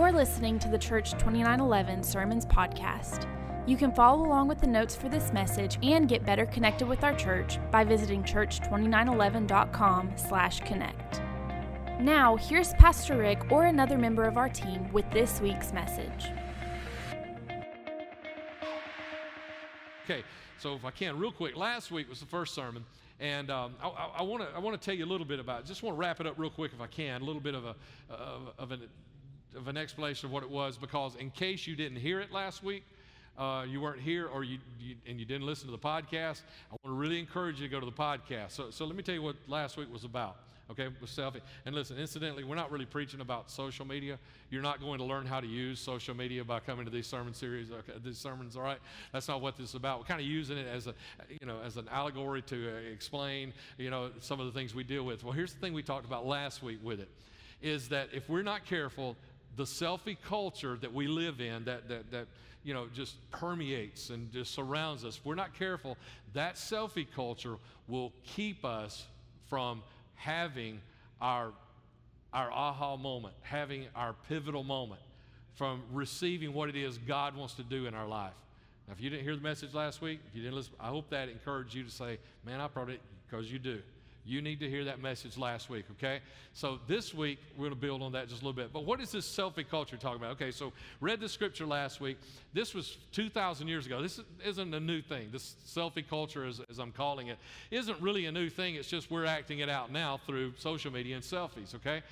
You're listening to the Church 2911 Sermons Podcast. You can follow along with the notes for this message and get better connected with our church by visiting church2911.com slash connect. Now, here's Pastor Rick or another member of our team with this week's message. Okay, so if I can, real quick, last week was the first sermon, and um, I want to I want to tell you a little bit about. It. Just want to wrap it up real quick if I can, a little bit of a of, of an of an explanation of what it was, because in case you didn't hear it last week, uh, you weren't here or you, you, and you didn't listen to the podcast, I want to really encourage you to go to the podcast. So, so let me tell you what last week was about. Okay, with selfie. And listen, incidentally, we're not really preaching about social media. You're not going to learn how to use social media by coming to these sermon series, okay, these sermons. All right, that's not what this is about. We're kind of using it as a, you know, as an allegory to uh, explain, you know, some of the things we deal with. Well, here's the thing we talked about last week with it, is that if we're not careful, the selfie culture that we live in, that that that you know, just permeates and just surrounds us. If we're not careful, that selfie culture will keep us from having our, our aha moment, having our pivotal moment, from receiving what it is God wants to do in our life. Now, if you didn't hear the message last week, if you didn't listen, I hope that encouraged you to say, man, I probably, because you do. You need to hear that message last week, okay? So this week, we're going to build on that just a little bit. But what is this selfie culture talking about? Okay, so read the scripture last week. This was 2,000 years ago. This isn't a new thing. This selfie culture, as, as I'm calling it, isn't really a new thing. It's just we're acting it out now through social media and selfies, okay?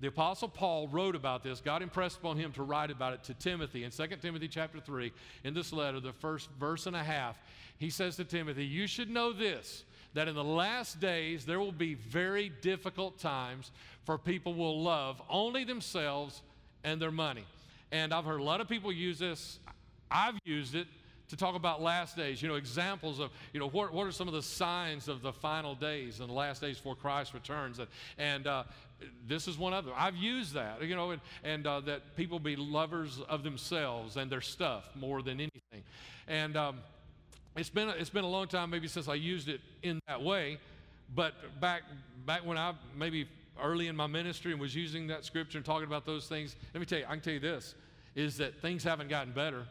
The apostle Paul wrote about this. God impressed upon him to write about it to Timothy in 2 Timothy chapter 3 in this letter, the first verse and a half. He says to Timothy, "You should know this that in the last days there will be very difficult times for people will love only themselves and their money. And I've heard a lot of people use this. I've used it to talk about last days, you know, examples of, you know, what, what are some of the signs of the final days and the last days before Christ returns. And, and uh, this is one of them. I've used that, you know, and, and uh, that people be lovers of themselves and their stuff more than anything. And, um, it's been, it's been a long time maybe since I used it in that way, but back, back when I maybe early in my ministry and was using that scripture and talking about those things, let me tell you, I can tell you this, is that things haven't gotten better.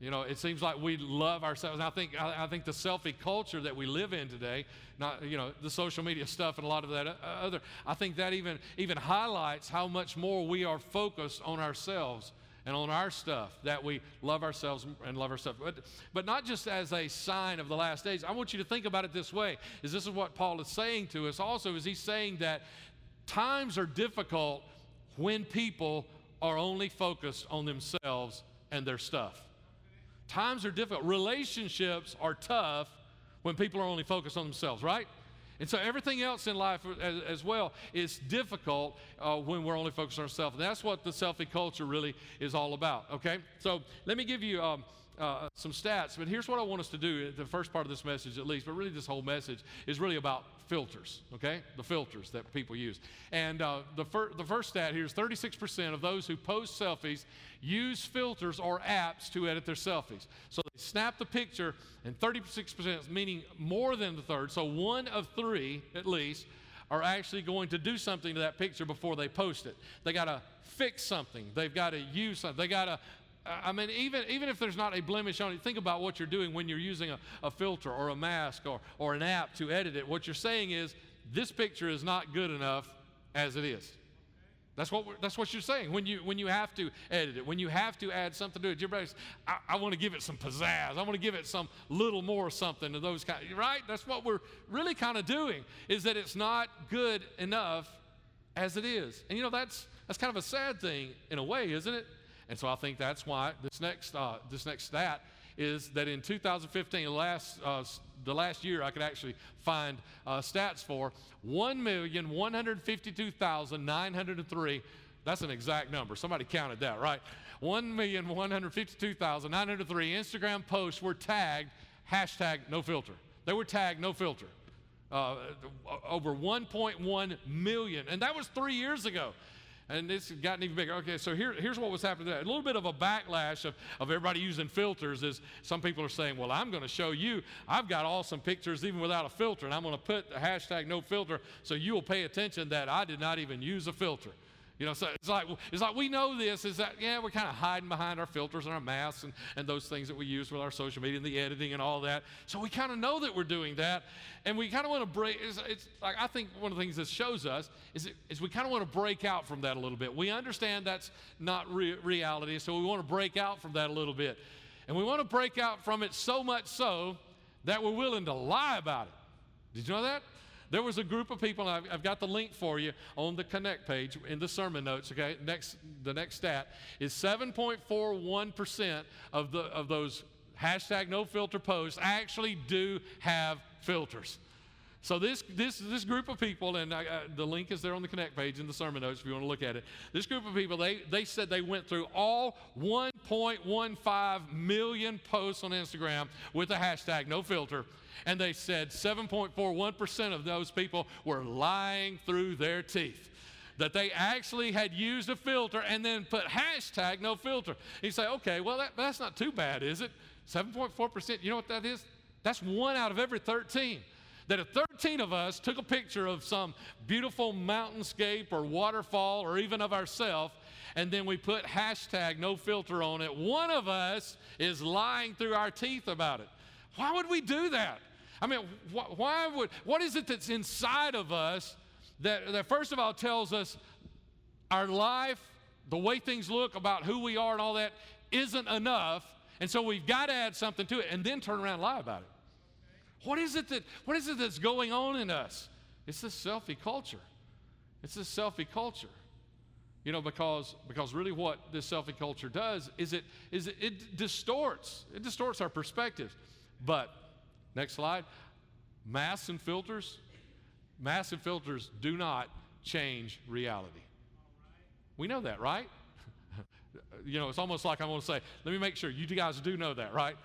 You know, it seems like we love ourselves. And I think, I, I, think the selfie culture that we live in today, not, you know, the social media stuff and a lot of that uh, other, I think that even, even highlights how much more we are focused on ourselves and on our stuff that we love ourselves and love our stuff. But, but not just as a sign of the last days. I want you to think about it this way is this is what Paul is saying to us also is he's saying that times are difficult when people are only focused on themselves and their stuff. Times are difficult. Relationships are tough when people are only focused on themselves, right? And so everything else in life as, as well is difficult uh, when we're only focused on ourselves. And that's what the selfie culture really is all about, okay? So let me give you um, uh, some stats, but here's what I want us to do, the first part of this message at least, but really this whole message is really about filters, okay? The filters that people use. And uh, the, fir- the first stat here is 36% of those who post selfies use filters or apps to edit their selfies. So they snap the picture, and 36%, meaning more than the third, so one of three at least, are actually going to do something to that picture before they post it. They got to fix something. They've got to use something. They got to I mean, even, even if there's not a blemish on it, think about what you're doing when you're using a, a filter or a mask or, or an app to edit it. What you're saying is, this picture is not good enough as it is. That's what, that's what you're saying when you, when you have to edit it, when you have to add something to it. Everybody's, I, I want to give it some pizzazz. I want to give it some little more something to those kind. Right? That's what we're really kind of doing. Is that it's not good enough as it is. And you know that's that's kind of a sad thing in a way, isn't it? And so I think that's why this next, uh, this next stat is that in 2015, the last, uh, the last year I could actually find uh, stats for 1,152,903. That's an exact number. Somebody counted that, right? 1,152,903 Instagram posts were tagged hashtag no filter. They were tagged no filter. Uh, over 1.1 million. And that was three years ago and it's gotten even bigger. Okay, so here, here's what was happening. A little bit of a backlash of, of everybody using filters is some people are saying, well, I'm going to show you, I've got awesome pictures even without a filter, and I'm going to put the hashtag no filter so you will pay attention that I did not even use a filter. You know, so it's like, it's like we know this is that, yeah, we're kind of hiding behind our filters and our masks and, and those things that we use with our social media and the editing and all that. So we kind of know that we're doing that. And we kind of want to break, it's, it's, like, I think one of the things this shows us is, it, is we kind of want to break out from that a little bit. We understand that's not re- reality, so we want to break out from that a little bit. And we want to break out from it so much so that we're willing to lie about it. Did you know that? There was a group of people, I've, I've, got the link for you on the Connect page in the sermon notes, okay? Next, the next stat is 7.41% of, the, of those hashtag no filter posts actually do have filters. So this, this, this group of people, and I, the link is there on the Connect page in the sermon notes if you want to look at it. This group of people, they, they said they went through all 1.15 million posts on Instagram with the hashtag no filter, and they said 7.41% of those people were lying through their teeth. That they actually had used a filter and then put hashtag no filter. You say, okay, well, that, that's not too bad, is it? 7.4%, you know what that is? That's one out of every 13 that if 13 of us took a picture of some beautiful mountainscape or waterfall or even of ourselves, and then we put hashtag no filter on it, one of us is lying through our teeth about it. Why would we do that? I mean, wh- why would, what is it that's inside of us that, that, first of all, tells us our life, the way things look about who we are and all that, isn't enough. And so we've got to add something to it and then turn around and lie about it. What is it that what is it that's going on in us? It's this selfie culture. It's this selfie culture. You know, because because really what this selfie culture does is it is it, it distorts. It distorts our perspectives. But next slide. Masks and filters. Masks and filters do not change reality. We know that, right? you know, it's almost like I want to say, let me make sure you guys do know that, right?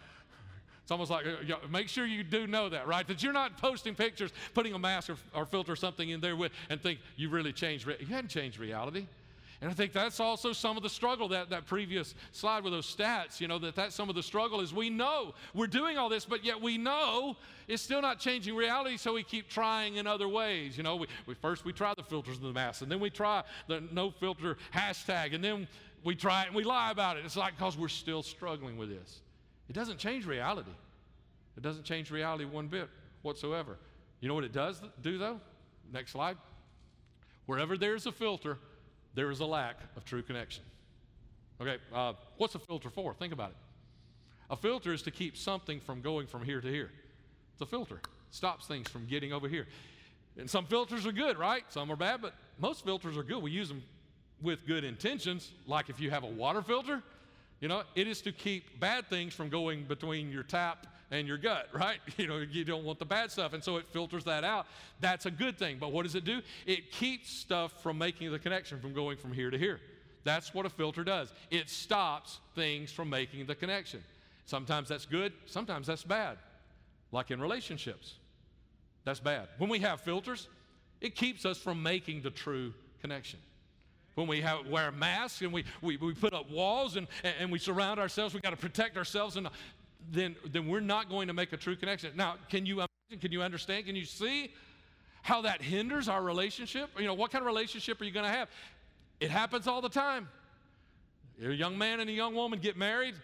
It's almost like, uh, make sure you do know that, right? That you're not posting pictures, putting a mask or, or filter or something in there with, and think you really changed. Re- you hadn't changed reality. And I think that's also some of the struggle, that, that previous slide with those stats, you know, that that's some of the struggle is we know we're doing all this, but yet we know it's still not changing reality, so we keep trying in other ways. You know, we, we first we try the filters and the masks, and then we try the no filter hashtag, and then we try it and we lie about it. It's like because we're still struggling with this. It doesn't change reality. It doesn't change reality one bit whatsoever. You know what it does do, though? Next slide. Wherever there's a filter, there is a lack of true connection. Okay, uh, what's a filter for? Think about it. A filter is to keep something from going from here to here. It's a filter, stops things from getting over here. And some filters are good, right? Some are bad, but most filters are good. We use them with good intentions, like if you have a water filter, you know, it is to keep bad things from going between your tap and your gut, right? You know, you don't want the bad stuff. And so it filters that out. That's a good thing. But what does it do? It keeps stuff from making the connection from going from here to here. That's what a filter does. It stops things from making the connection. Sometimes that's good, sometimes that's bad. Like in relationships, that's bad. When we have filters, it keeps us from making the true connection when we have, wear masks and we, we, we put up walls and, and we surround ourselves, we got to protect ourselves, and then, then we're not going to make a true connection. Now, can you imagine, can you understand, can you see how that hinders our relationship? You know, what kind of relationship are you going to have? It happens all the time. A young man and a young woman get married,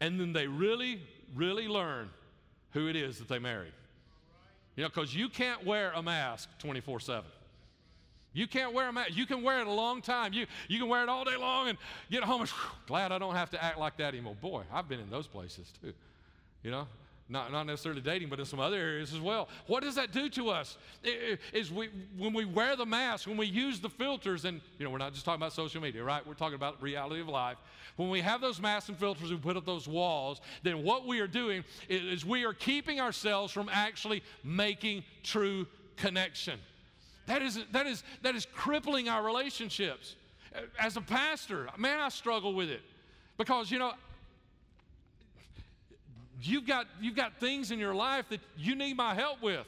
and then they really, really learn who it is that they married. You know, because you can't wear a mask 24 7. You can't wear a mask. You can wear it a long time. You, you can wear it all day long and get home and whew, glad I don't have to act like that anymore. Boy, I've been in those places too. You know, not, not necessarily dating, but in some other areas as well. What does that do to us? Is we, when we wear the mask, when we use the filters, and you know, we're not just talking about social media, right? We're talking about reality of life. When we have those masks and filters and put up those walls, then what we are doing is we are keeping ourselves from actually making true connection. That is, that is, that is crippling our relationships. As a pastor, man, I struggle with it because, you know, you've got, you've got things in your life that you need my help with.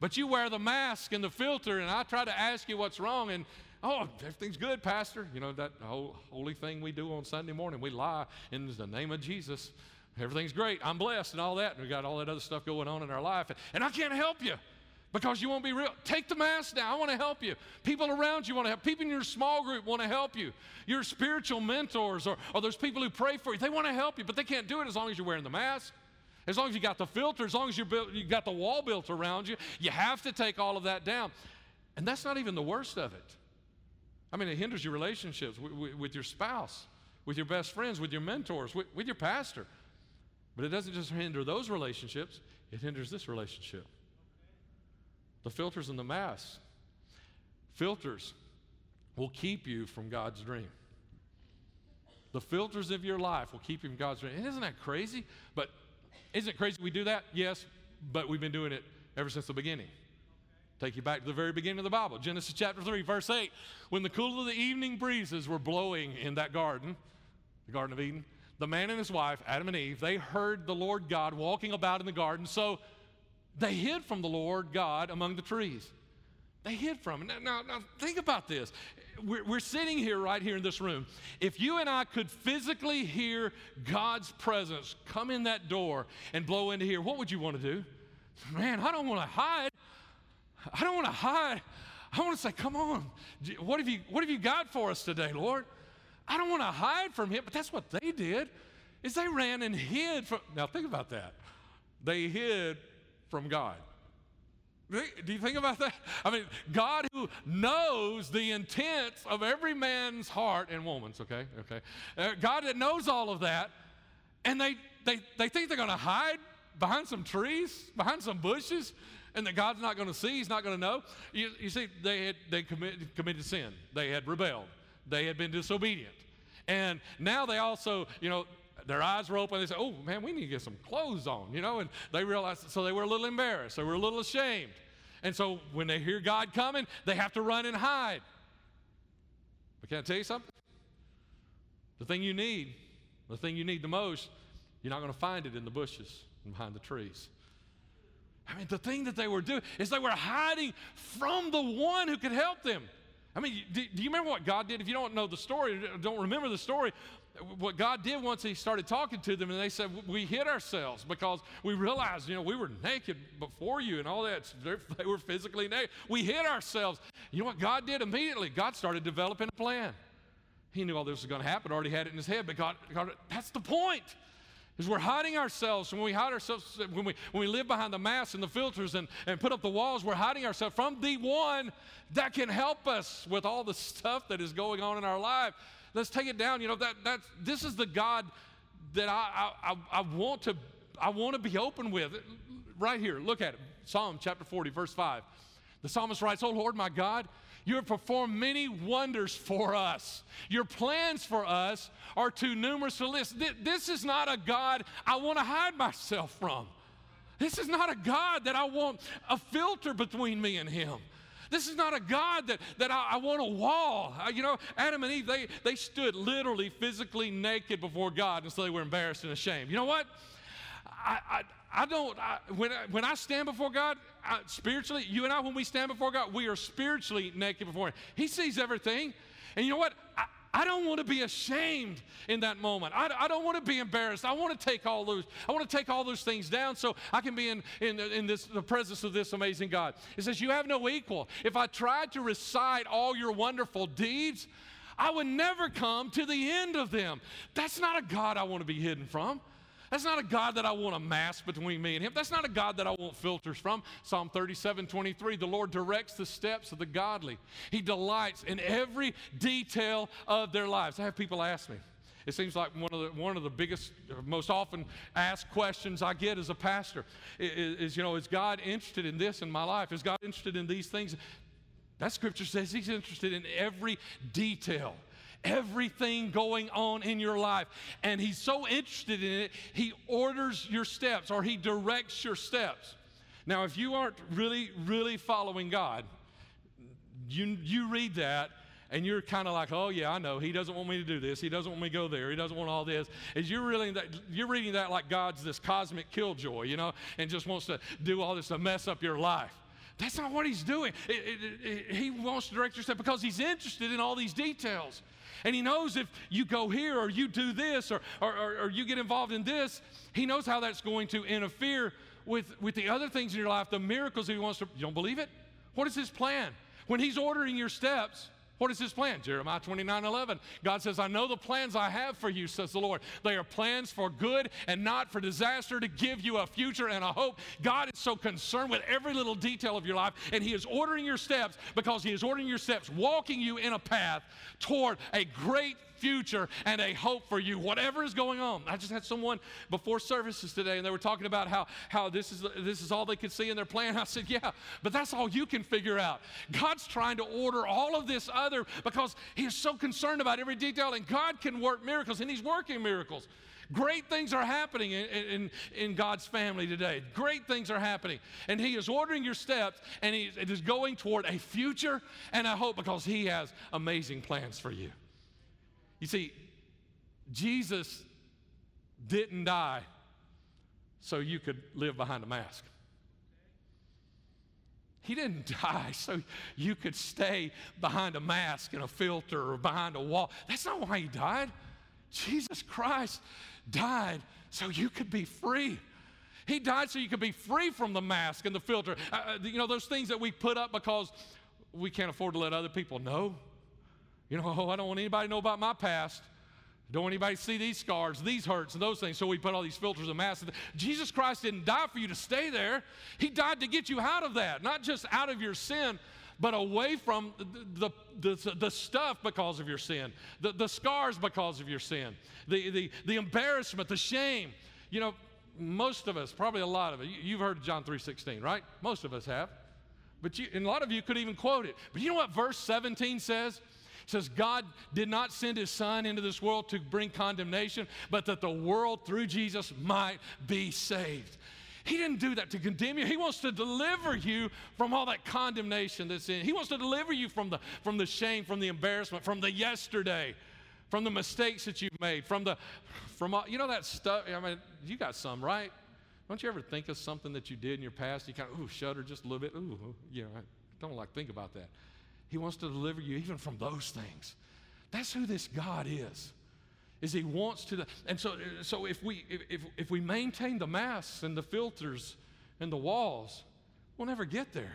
But you wear the mask and the filter, and I try to ask you what's wrong, and oh, everything's good, Pastor. You know, that whole holy thing we do on Sunday morning. We lie in the name of Jesus. Everything's great. I'm blessed and all that. And we got all that other stuff going on in our life. And, and I can't help you because you won't be real. Take the mask down. I want to help you. People around you want to help. People in your small group want to help you. Your spiritual mentors or, or those people who pray for you, they want to help you, but they can't do it as long as you're wearing the mask. As long as you got the filter, as long as you built, you got the wall built around you, you have to take all of that down. And that's not even the worst of it. I mean, it hinders your relationships with, with, with your spouse, with your best friends, with your mentors, with, with your pastor. But it doesn't just hinder those relationships, it hinders this relationship. The filters and the masks. Filters will keep you from God's dream. The filters of your life will keep you from God's dream. Isn't that crazy? But isn't it crazy we do that? Yes, but we've been doing it ever since the beginning. Take you back to the very beginning of the Bible, Genesis chapter 3, verse 8. When the cool of the evening breezes were blowing in that garden, the Garden of Eden, the man and his wife, Adam and Eve, they heard the Lord God walking about in the garden. So they hid from the Lord God among the trees. They hid from him. Now, now, now think about this. We're, we're, sitting here, right here in this room. If you and I could physically hear God's presence come in that door and blow into here, what would you want to do? Man, I don't want to hide. I don't want to hide. I want to say, come on. What have, you, what have you got for us today, Lord? I don't want to hide from him, but that's what they did, is they ran and hid from. Now think about that. They hid from God. Do you think about that? I mean, God who knows the intents of every man's heart and woman's, okay? Okay. Uh, God that knows all of that, and they, they, they think they're going to hide behind some trees, behind some bushes, and that God's not going to see, He's not going to know. You, you see, they had they committed, committed sin, they had rebelled, they had been disobedient. And now they also, you know, their eyes were open. They said, Oh, man, we need to get some clothes on, you know? And they realized, so they were a little embarrassed. They were a little ashamed. And so when they hear God coming, they have to run and hide. But can I tell you something? The thing you need, the thing you need the most, you're not going to find it in the bushes and behind the trees. I mean, the thing that they were doing is they were hiding from the one who could help them. I mean, do, do, you remember what God did? If you don't know the story, don't remember the story, what God did once He started talking to them, and they said, We hid ourselves because we realized, you know, we were naked before you and all that. They were physically naked. We hid ourselves. You know what God did immediately? God started developing a plan. He knew all this was going to happen, already had it in his head, but God, God that's the point. Is we're hiding ourselves. When we hide ourselves, when we, when we live behind the masks and the filters and, and put up the walls, we're hiding ourselves from the one that can help us with all the stuff that is going on in our life. Let's take it down. You know, that, that this is the God that I, I, I want to I want to be open with. Right here, look at it. Psalm chapter 40, verse 5. The psalmist writes, Oh Lord my God, you have performed many wonders for us. Your plans for us are too numerous to list. This is not a God I want to hide myself from. This is not a God that I want a filter between me and Him. This is not a God that, that I, I want a wall. I, you know, Adam and Eve, they, they stood literally physically naked before God, and so they were embarrassed and ashamed. You know what? I, I, I don't, I, when, I, when I stand before God, I, spiritually, you and I, when we stand before God, we are spiritually naked before Him. He sees everything. And you know what? I, I don't want to be ashamed in that moment. I, I don't want to be embarrassed. I want to take all those, I want to take all those things down so I can be in, in, in this, the presence of this amazing God. It says, You have no equal. If I tried to recite all your wonderful deeds, I would never come to the end of them. That's not a God I want to be hidden from. That's not a God that I want a mask between me and Him. That's not a God that I want filters from. Psalm 37 23, the Lord directs the steps of the godly. He delights in every detail of their lives. I have people ask me, it seems like one of the, one of the biggest, most often asked questions I get as a pastor is, is, you know, is God interested in this in my life? Is God interested in these things? That scripture says He's interested in every detail everything going on in your life. And He's so interested in it, He orders your steps or He directs your steps. Now, if you aren't really, really following God, you, you read that and you're kind of like, oh yeah, I know. He doesn't want me to do this. He doesn't want me to go there. He doesn't want all this. Is you're really that you're reading that like God's this cosmic killjoy, you know, and just wants to do all this to mess up your life. That's not what he's doing. It, it, it, he wants to direct your step because he's interested in all these details. And He knows if you go here or you do this or, or, or, or you get involved in this, He knows how that's going to interfere with, with the other things in your life, the miracles He wants to. You don't believe it? What is His plan? When He's ordering your steps, what is his plan? Jeremiah 29 11. God says, I know the plans I have for you, says the Lord. They are plans for good and not for disaster to give you a future and a hope. God is so concerned with every little detail of your life, and He is ordering your steps because He is ordering your steps, walking you in a path toward a great future and a hope for you, whatever is going on. I just had someone before services today, and they were talking about how, how this, is, this is all they could see in their plan. I said, Yeah, but that's all you can figure out. God's trying to order all of this other because He is so concerned about every detail, and God can work miracles, and He's working miracles. Great things are happening in, in, in, God's family today. Great things are happening. And He is ordering your steps, and He is going toward a future and a hope because He has amazing plans for you. You see, Jesus didn't die so you could live behind a mask. He didn't die so you could stay behind a mask and a filter or behind a wall. That's not why he died. Jesus Christ died so you could be free. He died so you could be free from the mask and the filter. Uh, uh you know, those things that we put up because we can't afford to let other people know. You know, oh, I don't want anybody to know about my past. Don't anybody see these scars, these hurts, and those things. So we put all these filters and masks. Jesus Christ didn't die for you to stay there. He died to get you out of that, not just out of your sin, but away from the, the, the, the stuff because of your sin, the, the scars because of your sin, the, the, the embarrassment, the shame. You know, most of us, probably a lot of it, you've heard John 3.16, right? Most of us have. But you, and a lot of you could even quote it. But you know what verse 17 says? Says God did not send his son into this world to bring condemnation, but that the world through Jesus might be saved. He didn't do that to condemn you. He wants to deliver you from all that condemnation that's in. He wants to deliver you from the from the shame, from the embarrassment, from the yesterday, from the mistakes that you've made, from the from all, you know that stuff. I mean, you got some, right? Don't you ever think of something that you did in your past? You kind of ooh shudder just a little bit. Ooh, oh, you know, I don't like think about that. He wants to deliver you even from those things. That's who this God is. Is he wants to, and so, so if we if, if we maintain the masks and the filters and the walls, we'll never get there.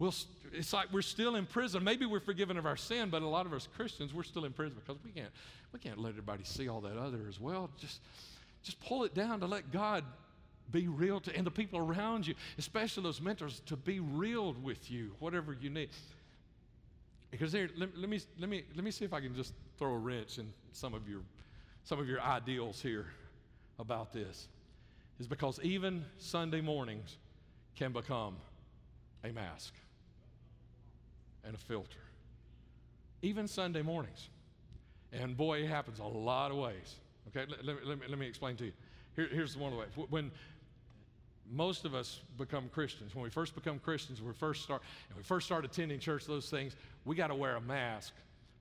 We'll, it's like we're still in prison. Maybe we're forgiven of our sin, but a lot of us Christians, we're still in prison because we can't, we can't let everybody see all that other as well. Just, just pull it down to let God be real to, and the people around you, especially those mentors, to be real with you, whatever you need. Because there, let, let, me, let, me, let me see if I can just throw a wrench in some of your, some of your ideals here about this. Is because even Sunday mornings can become a mask and a filter. Even Sunday mornings. And boy, it happens a lot of ways. Okay, let, let, let me, let me explain to you. Here, here's one of the ways. When, most of us become Christians. When we first become Christians, we first start and we first start attending church, those things, we got to wear a mask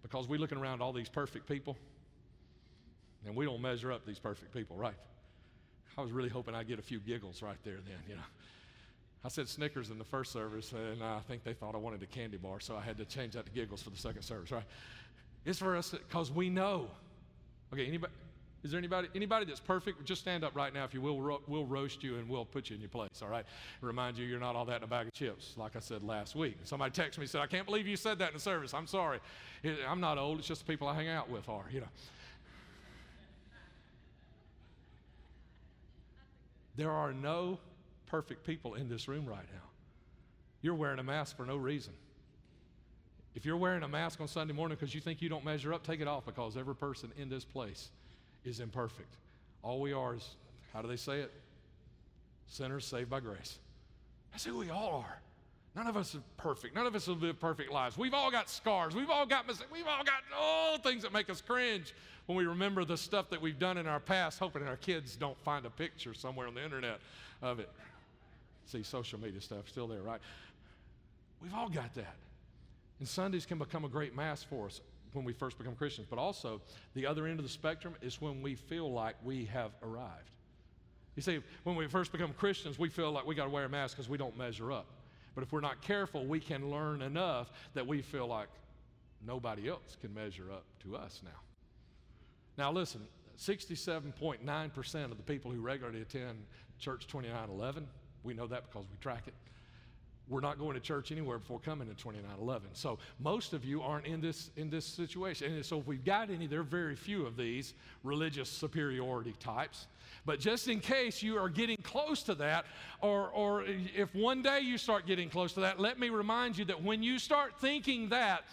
because we're looking around all these perfect people, and we don't measure up these perfect people, right? I was really hoping I'd get a few giggles right there then, you know. I said Snickers in the first service, and I think they thought I wanted a candy bar, so I had to change that to giggles for the second service, right? It's for us because we know. Okay, anybody? Is there anybody anybody that's perfect? Just stand up right now if you will. Ro- we'll roast you and we'll put you in your place. All right. Remind you you're not all that in a bag of chips, like I said last week. Somebody texted me said, "I can't believe you said that in the service." I'm sorry. I'm not old. It's just the people I hang out with are. You know. There are no perfect people in this room right now. You're wearing a mask for no reason. If you're wearing a mask on Sunday morning because you think you don't measure up, take it off because every person in this place is imperfect. All we are is, how do they say it? Sinners saved by grace. That's who we all are. None of us are perfect. None of us have lived perfect lives. We've all got scars. We've all got mistakes. We've all got all things that make us cringe when we remember the stuff that we've done in our past, hoping our kids don't find a picture somewhere on the internet of it. See, social media stuff still there, right? We've all got that. And Sundays can become a great mass for us when we first become Christians, but also the other end of the spectrum is when we feel like we have arrived. You see, when we first become Christians, we feel like we got to wear a mask because we don't measure up. But if we're not careful, we can learn enough that we feel like nobody else can measure up to us now. Now, listen, 67.9% of the people who regularly attend Church 2911, we know that because we track it, we're not going to church anywhere before coming to 2911. So most of you aren't in this in this situation. And so if we've got any, there are very few of these religious superiority types. But just in case you are getting close to that, or, or if one day you start getting close to that, let me remind you that when you start thinking that,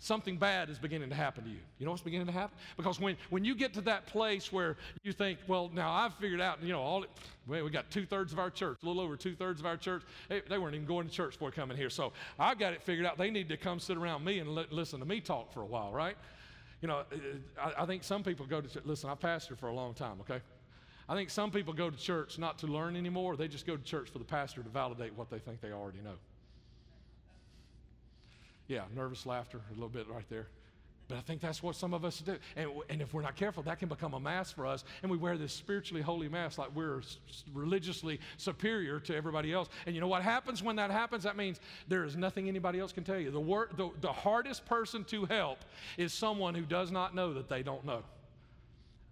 something bad is beginning to happen to you. You know what's beginning to happen? Because when, when you get to that place where you think, well, now I've figured out, you know, all, well, we got two thirds of our church, a little over two thirds of our church, they, they, weren't even going to church before coming here. So I've got it figured out. They need to come sit around me and li- listen to me talk for a while, right? You know, uh, uh, I, I think some people go to, listen, I've pastored for a long time, okay? I think some people go to church not to learn anymore. They just go to church for the pastor to validate what they think they already know. Yeah, nervous laughter, a little bit right there. But I think that's what some of us do. And, and if we're not careful, that can become a mask for us. And we wear this spiritually holy mask like we're religiously superior to everybody else. And you know what happens when that happens? That means there is nothing anybody else can tell you. The, wor- the, the hardest person to help is someone who does not know that they don't know.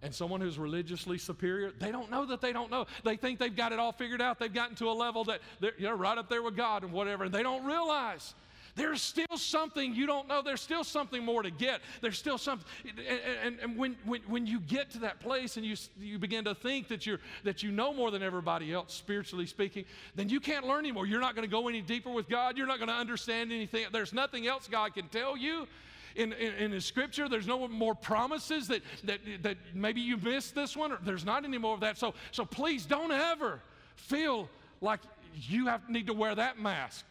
And someone who's religiously superior, they don't know that they don't know. They think they've got it all figured out. They've gotten to a level that they're you know, right up there with God and whatever, and they don't realize there's still something you don't know. There's still something more to get. There's still something. And, and, and, when, when, when you get to that place and you, you begin to think that, you're, that you know more than everybody else, spiritually speaking, then you can't learn anymore. You're not going to go any deeper with God. You're not going to understand anything. There's nothing else God can tell you. In, in, in, the scripture. There's no more promises that, that, that maybe you missed this one. Or there's not any more of that. So, so please don't ever feel like you have, need to wear that mask.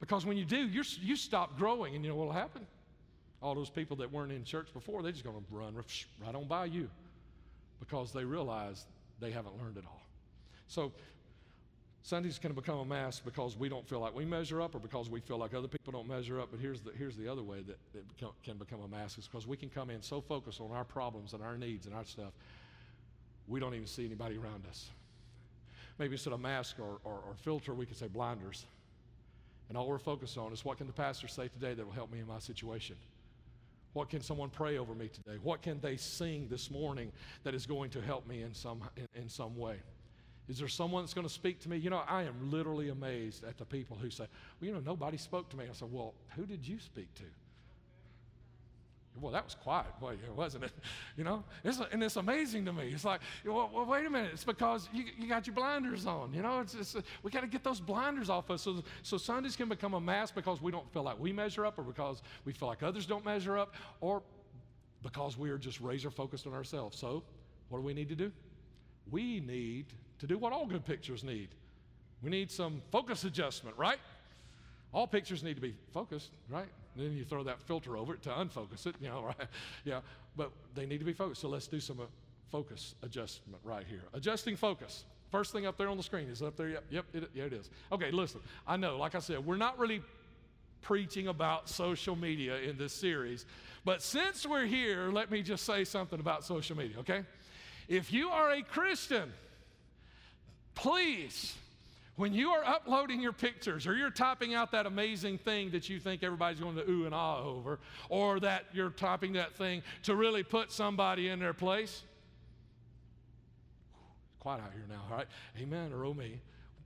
Because when you do, you you stop growing, and you know what will happen? All those people that weren't in church before, they're just going to run right on by you because they realize they haven't learned it all. So Sunday's going to become a mask because we don't feel like we measure up or because we feel like other people don't measure up. But here's the, here's the other way that it can become a mask is because we can come in so focused on our problems and our needs and our stuff, we don't even see anybody around us. Maybe instead of mask or, or, or filter, we could say blinders. And all we're focused on is what can the pastor say today that will help me in my situation? What can someone pray over me today? What can they sing this morning that is going to help me in some, in, in some way? Is there someone that's going to speak to me? You know, I am literally amazed at the people who say, well, you know, nobody spoke to me. I said, well, who did you speak to? Well, that was quiet, boy, wasn't it? You know, it's, and it's amazing to me. It's like, well, well wait a minute. It's because you, you got your blinders on. You know, it's, it's uh, we got to get those blinders off us. So, so Sundays can become a mask because we don't feel like we measure up, or because we feel like others don't measure up, or because we are just razor focused on ourselves. So, what do we need to do? We need to do what all good pictures need. We need some focus adjustment, right? All pictures need to be focused, right? Then you throw that filter over it to unfocus it, you know, right? Yeah, but they need to be focused. So let's do some uh, focus adjustment right here. Adjusting focus. First thing up there on the screen is up there. Yep, yep, it, yeah, it is. Okay, listen. I know, like I said, we're not really preaching about social media in this series, but since we're here, let me just say something about social media, okay? If you are a Christian, please when you are uploading your pictures or you're typing out that amazing thing that you think everybody's going to ooh and ah over, or that you're typing that thing to really put somebody in their place, quiet out here now, all right? Amen or oh me.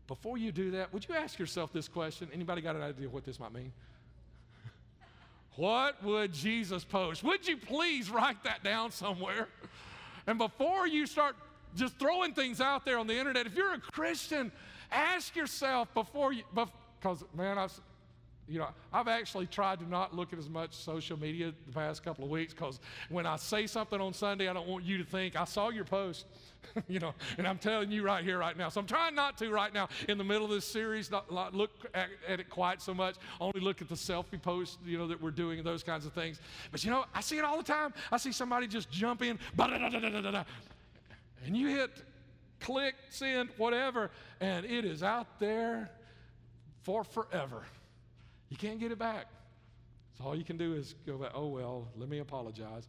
Before you do that, would you ask yourself this question? Anybody got an idea what this might mean? what would Jesus post? Would you please write that down somewhere? And before you start just throwing things out there on the internet, if you're a Christian, Ask yourself before you, because man, I've, you know, I've actually tried to not look at as much social media the past couple of weeks because when I say something on Sunday, I don't want you to think I saw your post, you know, and I'm telling you right here, right now. So I'm trying not to right now in the middle of this series, not, not look at, at, it quite so much. Only look at the selfie posts, you know, that we're doing and those kinds of things. But you know, I see it all the time. I see somebody just jump in, and you hit click, send, whatever, and it is out there for forever. You can't get it back. So all you can do is go back, oh, well, let me apologize.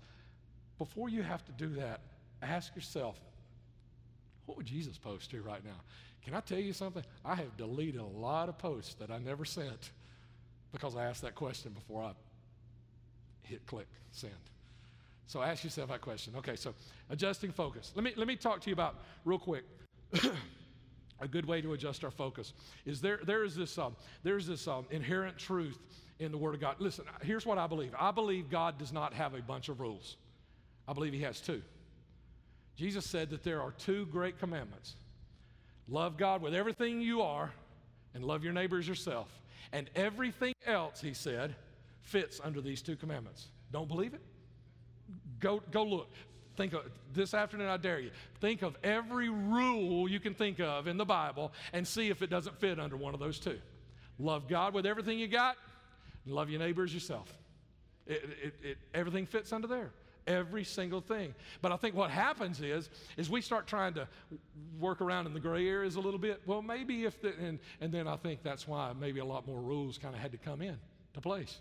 Before you have to do that, ask yourself, what would Jesus post to right now? Can I tell you something? I have deleted a lot of posts that I never sent because I asked that question before I hit click, send. So ask yourself that question. Okay, so adjusting focus. Let me, let me talk to you about, real quick, a good way to adjust our focus is there, there is this, um, there's this um, inherent truth in the Word of God. Listen, here's what I believe I believe God does not have a bunch of rules, I believe He has two. Jesus said that there are two great commandments love God with everything you are, and love your neighbor as yourself. And everything else, He said, fits under these two commandments. Don't believe it? Go, go look. Think of this afternoon, I dare you. Think of every rule you can think of in the Bible and see if it doesn't fit under one of those two. Love God with everything you got, love your neighbors yourself. It, it, it, everything fits under there every single thing but i think what happens is is we start trying to work around in the gray areas a little bit well maybe if the, and, and then i think that's why maybe a lot more rules kind of had to come in to place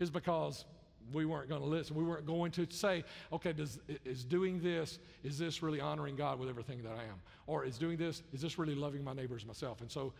is because we weren't going to listen. We weren't going to say, okay, does, is doing this, is this really honoring God with everything that I am? Or is doing this, is this really loving my neighbors myself? And so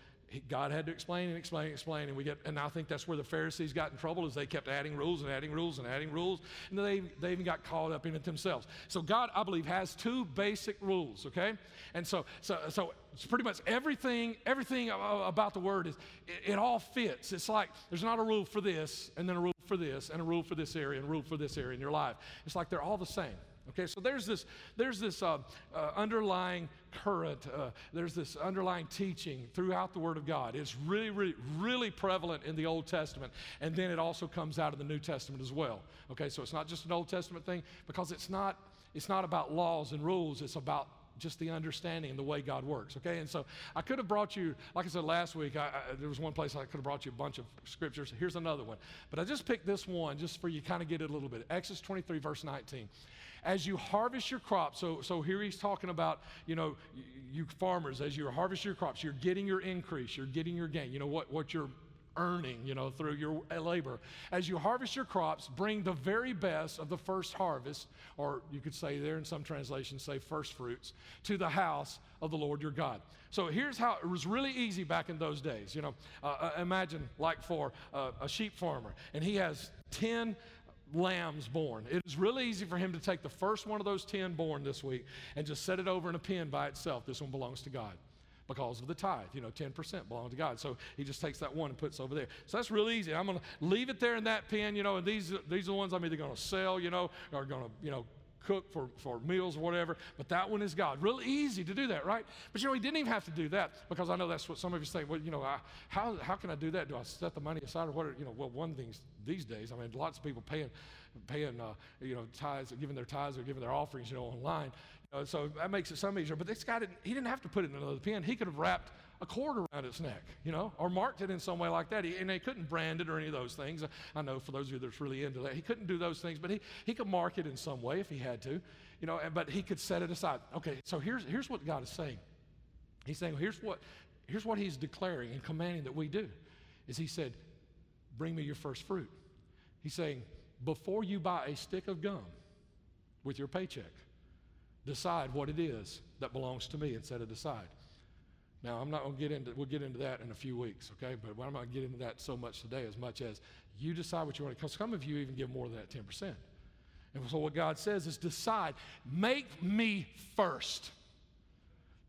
God had to explain and explain and explain, and we get, and I think that's where the Pharisees got in trouble, is they kept adding rules and adding rules and adding rules, and they, they even got caught up in it themselves. So God, I believe, has two basic rules, okay? And so, so, so it's pretty much everything, everything about the word is, it, it all fits. It's like there's not a rule for this, and then a rule for this, and a rule for this area, and a rule for this area in your life. It's like they're all the same. Okay, so there's this, there's this uh, uh, underlying current, uh, there's this underlying teaching throughout the Word of God. It's really, really, really prevalent in the Old Testament, and then it also comes out of the New Testament as well. Okay, so it's not just an Old Testament thing because it's not, it's not about laws and rules, it's about just the understanding and the way God works, okay? And so I could have brought you, like I said last week, I, I, there was one place I could have brought you a bunch of scriptures. Here's another one. But I just picked this one just for you kind of get it a little bit. Exodus 23, verse 19 as you harvest your crops, so, so here he's talking about, you know, you farmers, as you harvest your crops, you're getting your increase, you're getting your gain, you know, what, what you're earning, you know, through your labor. As you harvest your crops, bring the very best of the first harvest, or you could say there in some translations, say first fruits, to the house of the Lord your God. So here's how it was really easy back in those days. You know, uh, uh imagine like for uh, a sheep farmer, and he has 10 lambs born. It is really easy for him to take the first one of those 10 born this week and just set it over in a pen by itself. This one belongs to God because of the tithe. You know, 10% belong to God. So he just takes that one and puts over there. So that's really easy. I'm going to leave it there in that pen, you know, and these, these are the ones I'm either going to sell, you know, or going to, you know, cook for, for meals or whatever, but that one is God. Real easy to do that, right? But you know, he didn't even have to do that because I know that's what some of you say, well, you know, I, how, how can I do that? Do I set the money aside or what? You know, well, one thing these days, I mean, lots of people paying, paying, uh, you know, tithes, giving their tithes or giving their offerings, you know, online. Know, so that makes it some easier. But this guy didn't, he didn't have to put it in another pen. He could have wrapped a cord around its neck, you know, or marked it in some way like that. He, and they couldn't brand it or any of those things. I know for those of you that's really into that, he couldn't do those things, but he, he could mark it in some way if he had to you know, but he could set it aside. Okay, so here's, here's what God is saying. He's saying, here's what, here's what he's declaring and commanding that we do. Is he said, bring me your first fruit. He's saying, before you buy a stick of gum with your paycheck, decide what it is that belongs to me set it aside. Now, I'm not going to get into, we'll get into that in a few weeks, okay? But I'm not going to get into that so much today as much as you decide what you want to, because some of you even give more than that 10%. And so, what God says is decide, make me first.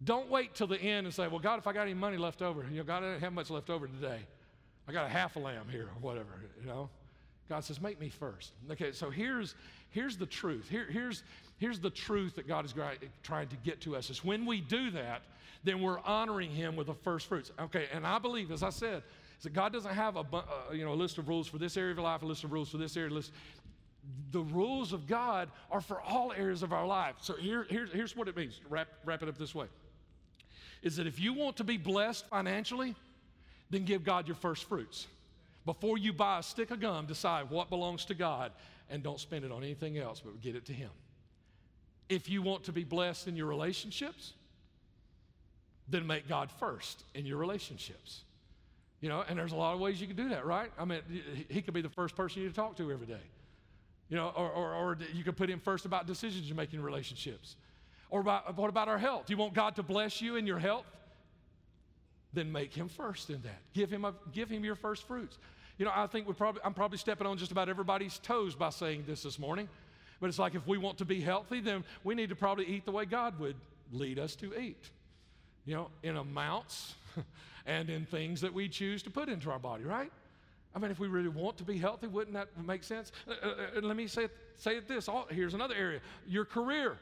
Don't wait till the end and say, Well, God, if I got any money left over, you know, God, I don't have much left over today. I got a half a lamb here or whatever, you know. God says, Make me first. Okay, so here's, here's the truth. Here, here's, here's the truth that God is trying to get to us is when we do that, then we're honoring Him with the first fruits. Okay, and I believe, as I said, that God doesn't have a, uh, you know, a list of rules for this area of your life, a list of rules for this area, list the rules of God are for all areas of our life. So here, here, here's what it means. Wrap, wrap it up this way. Is that if you want to be blessed financially, then give God your first fruits. Before you buy a stick of gum, decide what belongs to God and don't spend it on anything else, but get it to Him. If you want to be blessed in your relationships, then make God first in your relationships. You know, and there's a lot of ways you can do that, right? I mean, He could be the first person you talk to every day. You know, or, or, or you could put him first about decisions you make in relationships. Or about, what about our health? You want God to bless you in your health? Then make him first in that. Give him, a, give him your first fruits. You know, I think we probably, I'm probably stepping on just about everybody's toes by saying this this morning. But it's like if we want to be healthy, then we need to probably eat the way God would lead us to eat. You know, in amounts and in things that we choose to put into our body, right? I mean, if we really want to be healthy, wouldn't that make sense? Uh, uh, uh let me say it, say it this. Here's another area your career.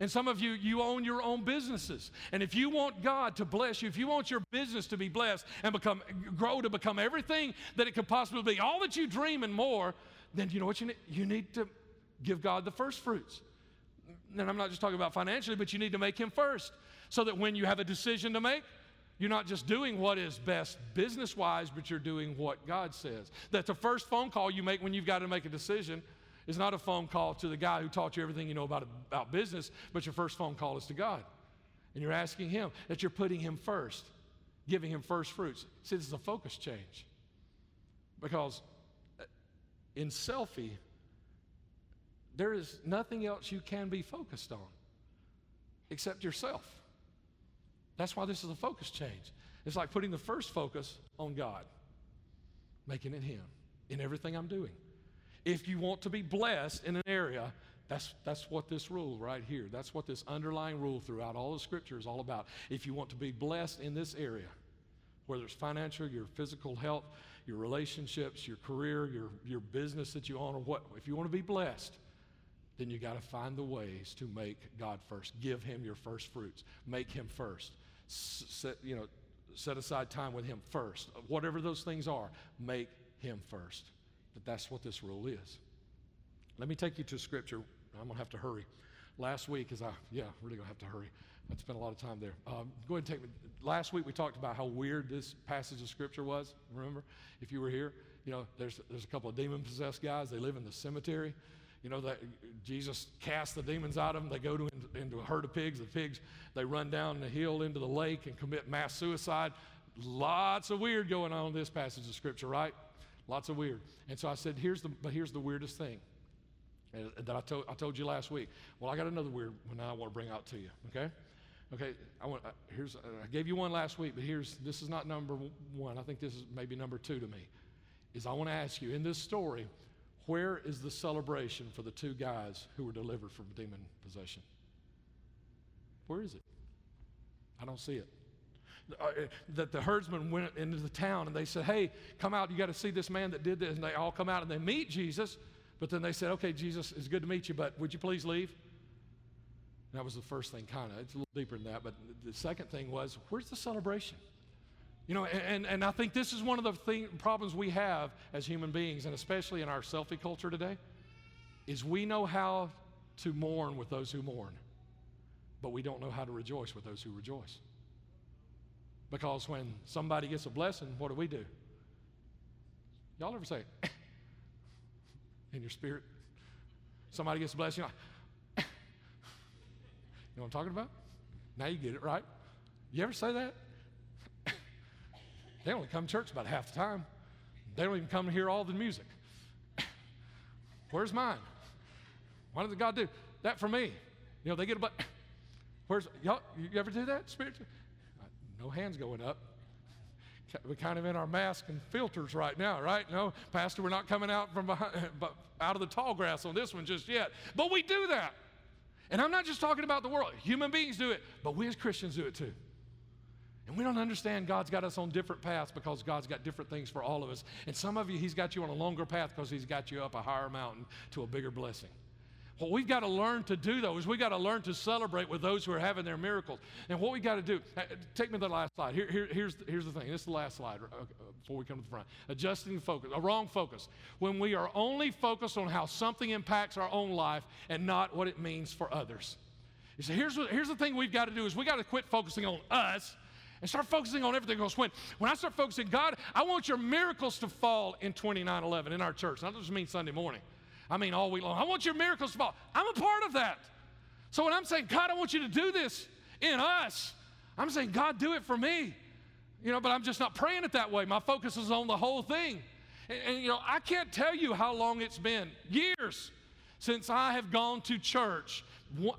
And some of you, you own your own businesses. And if you want God to bless you, if you want your business to be blessed and become, grow to become everything that it could possibly be, all that you dream and more, then you know what you need? You need to give God the first fruits. And I'm not just talking about financially, but you need to make Him first. So that when you have a decision to make, you're not just doing what is best business wise, but you're doing what God says. That the first phone call you make when you've got to make a decision is not a phone call to the guy who taught you everything you know about, about business, but your first phone call is to God. And you're asking Him that you're putting Him first, giving Him first fruits. See, this is a focus change. Because in selfie, there is nothing else you can be focused on except yourself. That's why this is a focus change. It's like putting the first focus on God, making it Him in everything I'm doing. If you want to be blessed in an area, that's, that's what this rule right here, that's what this underlying rule throughout all the scripture is all about. If you want to be blessed in this area, whether it's financial, your physical health, your relationships, your career, your, your business that you own, or what, if you want to be blessed, then you got to find the ways to make God first. Give Him your first fruits. Make Him first. Set, you know, set aside time with Him first. Whatever those things are, make Him first. But that's what this rule is. Let me take you to scripture. I'm going to have to hurry. Last week, as I, yeah, really going to have to hurry. I spent a lot of time there. Um, go ahead and take me. Last week we talked about how weird this passage of scripture was. Remember, if you were here, you know, there's there's a couple of demon possessed guys. They live in the cemetery. You know that Jesus casts the demons out of them. They go to into, a herd of pigs. The pigs they run down the hill into the lake and commit mass suicide. Lots of weird going on in this passage of scripture, right? Lots of weird. And so I said, here's the, but here's the weirdest thing that I told, I told you last week. Well, I got another weird one I want to bring out to you, okay? Okay, I want, uh, here's, uh, I gave you one last week, but here's, this is not number one. I think this is maybe number two to me. Is I want to ask you, in this story, where is the celebration for the two guys who were delivered from demon possession? Where is it? I don't see it. Uh, uh, that the herdsmen went into the town and they said, Hey, come out, you got to see this man that did this. And they all come out and they meet Jesus, but then they said, Okay, Jesus, it's good to meet you, but would you please leave? That was the first thing, kind of. It's a little deeper than that. But the second thing was, Where's the celebration? You know, and, and I think this is one of the thing, problems we have as human beings, and especially in our selfie culture today, is we know how to mourn with those who mourn, but we don't know how to rejoice with those who rejoice. Because when somebody gets a blessing, what do we do? Y'all ever say, in your spirit? Somebody gets a blessing, like, you know what I'm talking about? Now you get it, right? You ever say that? They only come to church about half the time. They don't even come to hear all the music. Where's mine? Why does God do that for me? You know, they get a but. Where's y'all? You ever do that spiritually? No hands going up. We're kind of in our mask and filters right now, right? No, Pastor, we're not coming out from behind, out of the tall grass on this one just yet. But we do that. And I'm not just talking about the world. Human beings do it, but we as Christians do it too. And we don't understand God's got us on different paths because God's got different things for all of us. And some of you, He's got you on a longer path because He's got you up a higher mountain to a bigger blessing. What we've got to learn to do, though, is we've got to learn to celebrate with those who are having their miracles. And what we've got to do, uh, take me to the last slide. Here, here, here's, here's the thing. This is the last slide uh, before we come to the front. Adjusting focus, a wrong focus. When we are only focused on how something impacts our own life and not what it means for others. You see, here's, what, here's the thing we've got to do is we've got to quit focusing on us and start focusing on everything else. When, when I start focusing, God, I want your miracles to fall in 2911 in our church. Not just mean Sunday morning. I mean, all week long. I want your miracles to fall. I'm a part of that. So when I'm saying, God, I want you to do this in us, I'm saying, God, do it for me. You know, but I'm just not praying it that way. My focus is on the whole thing. And, and, you know, I can't tell you how long it's been years since I have gone to church.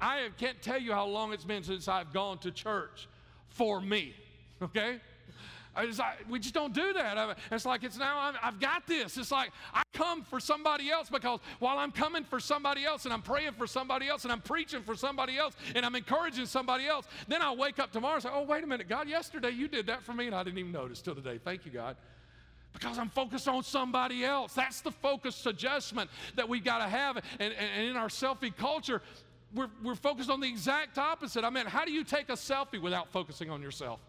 I can't tell you how long it's been since I've gone to church for me, okay? We just don't do that. It's like it's now i have got this. It's like I come for somebody else because while I'm coming for somebody else and I'm praying for somebody else and I'm preaching for somebody else and I'm encouraging somebody else, then I'll wake up tomorrow and say, oh, wait a minute, God, yesterday you did that for me and I didn't even notice till today. Thank you, God because I'm focused on somebody else. That's the focus adjustment that we've got to have. And, and, in our selfie culture, we're, we're focused on the exact opposite. I mean, how do you take a selfie without focusing on yourself?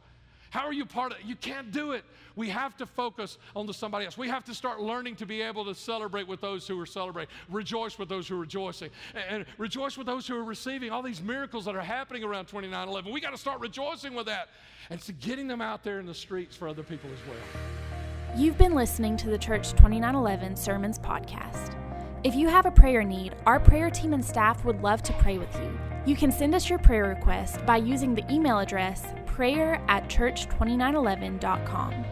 How are you part of it? You can't do it. We have to focus on the somebody else. We have to start learning to be able to celebrate with those who are celebrating, rejoice with those who are rejoicing, and, and rejoice with those who are receiving all these miracles that are happening around 2911. We got to start rejoicing with that and so getting them out there in the streets for other people as well. You've been listening to the Church 2911 Sermons podcast. If you have a prayer need, our prayer team and staff would love to pray with you. You can send us your prayer request by using the email address prayer at church2911.com.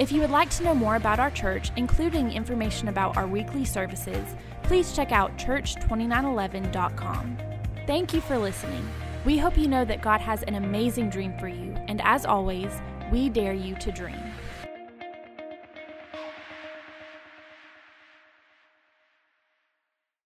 If you would like to know more about our church, including information about our weekly services, please check out church2911.com. Thank you for listening. We hope you know that God has an amazing dream for you, and as always, we dare you to dream.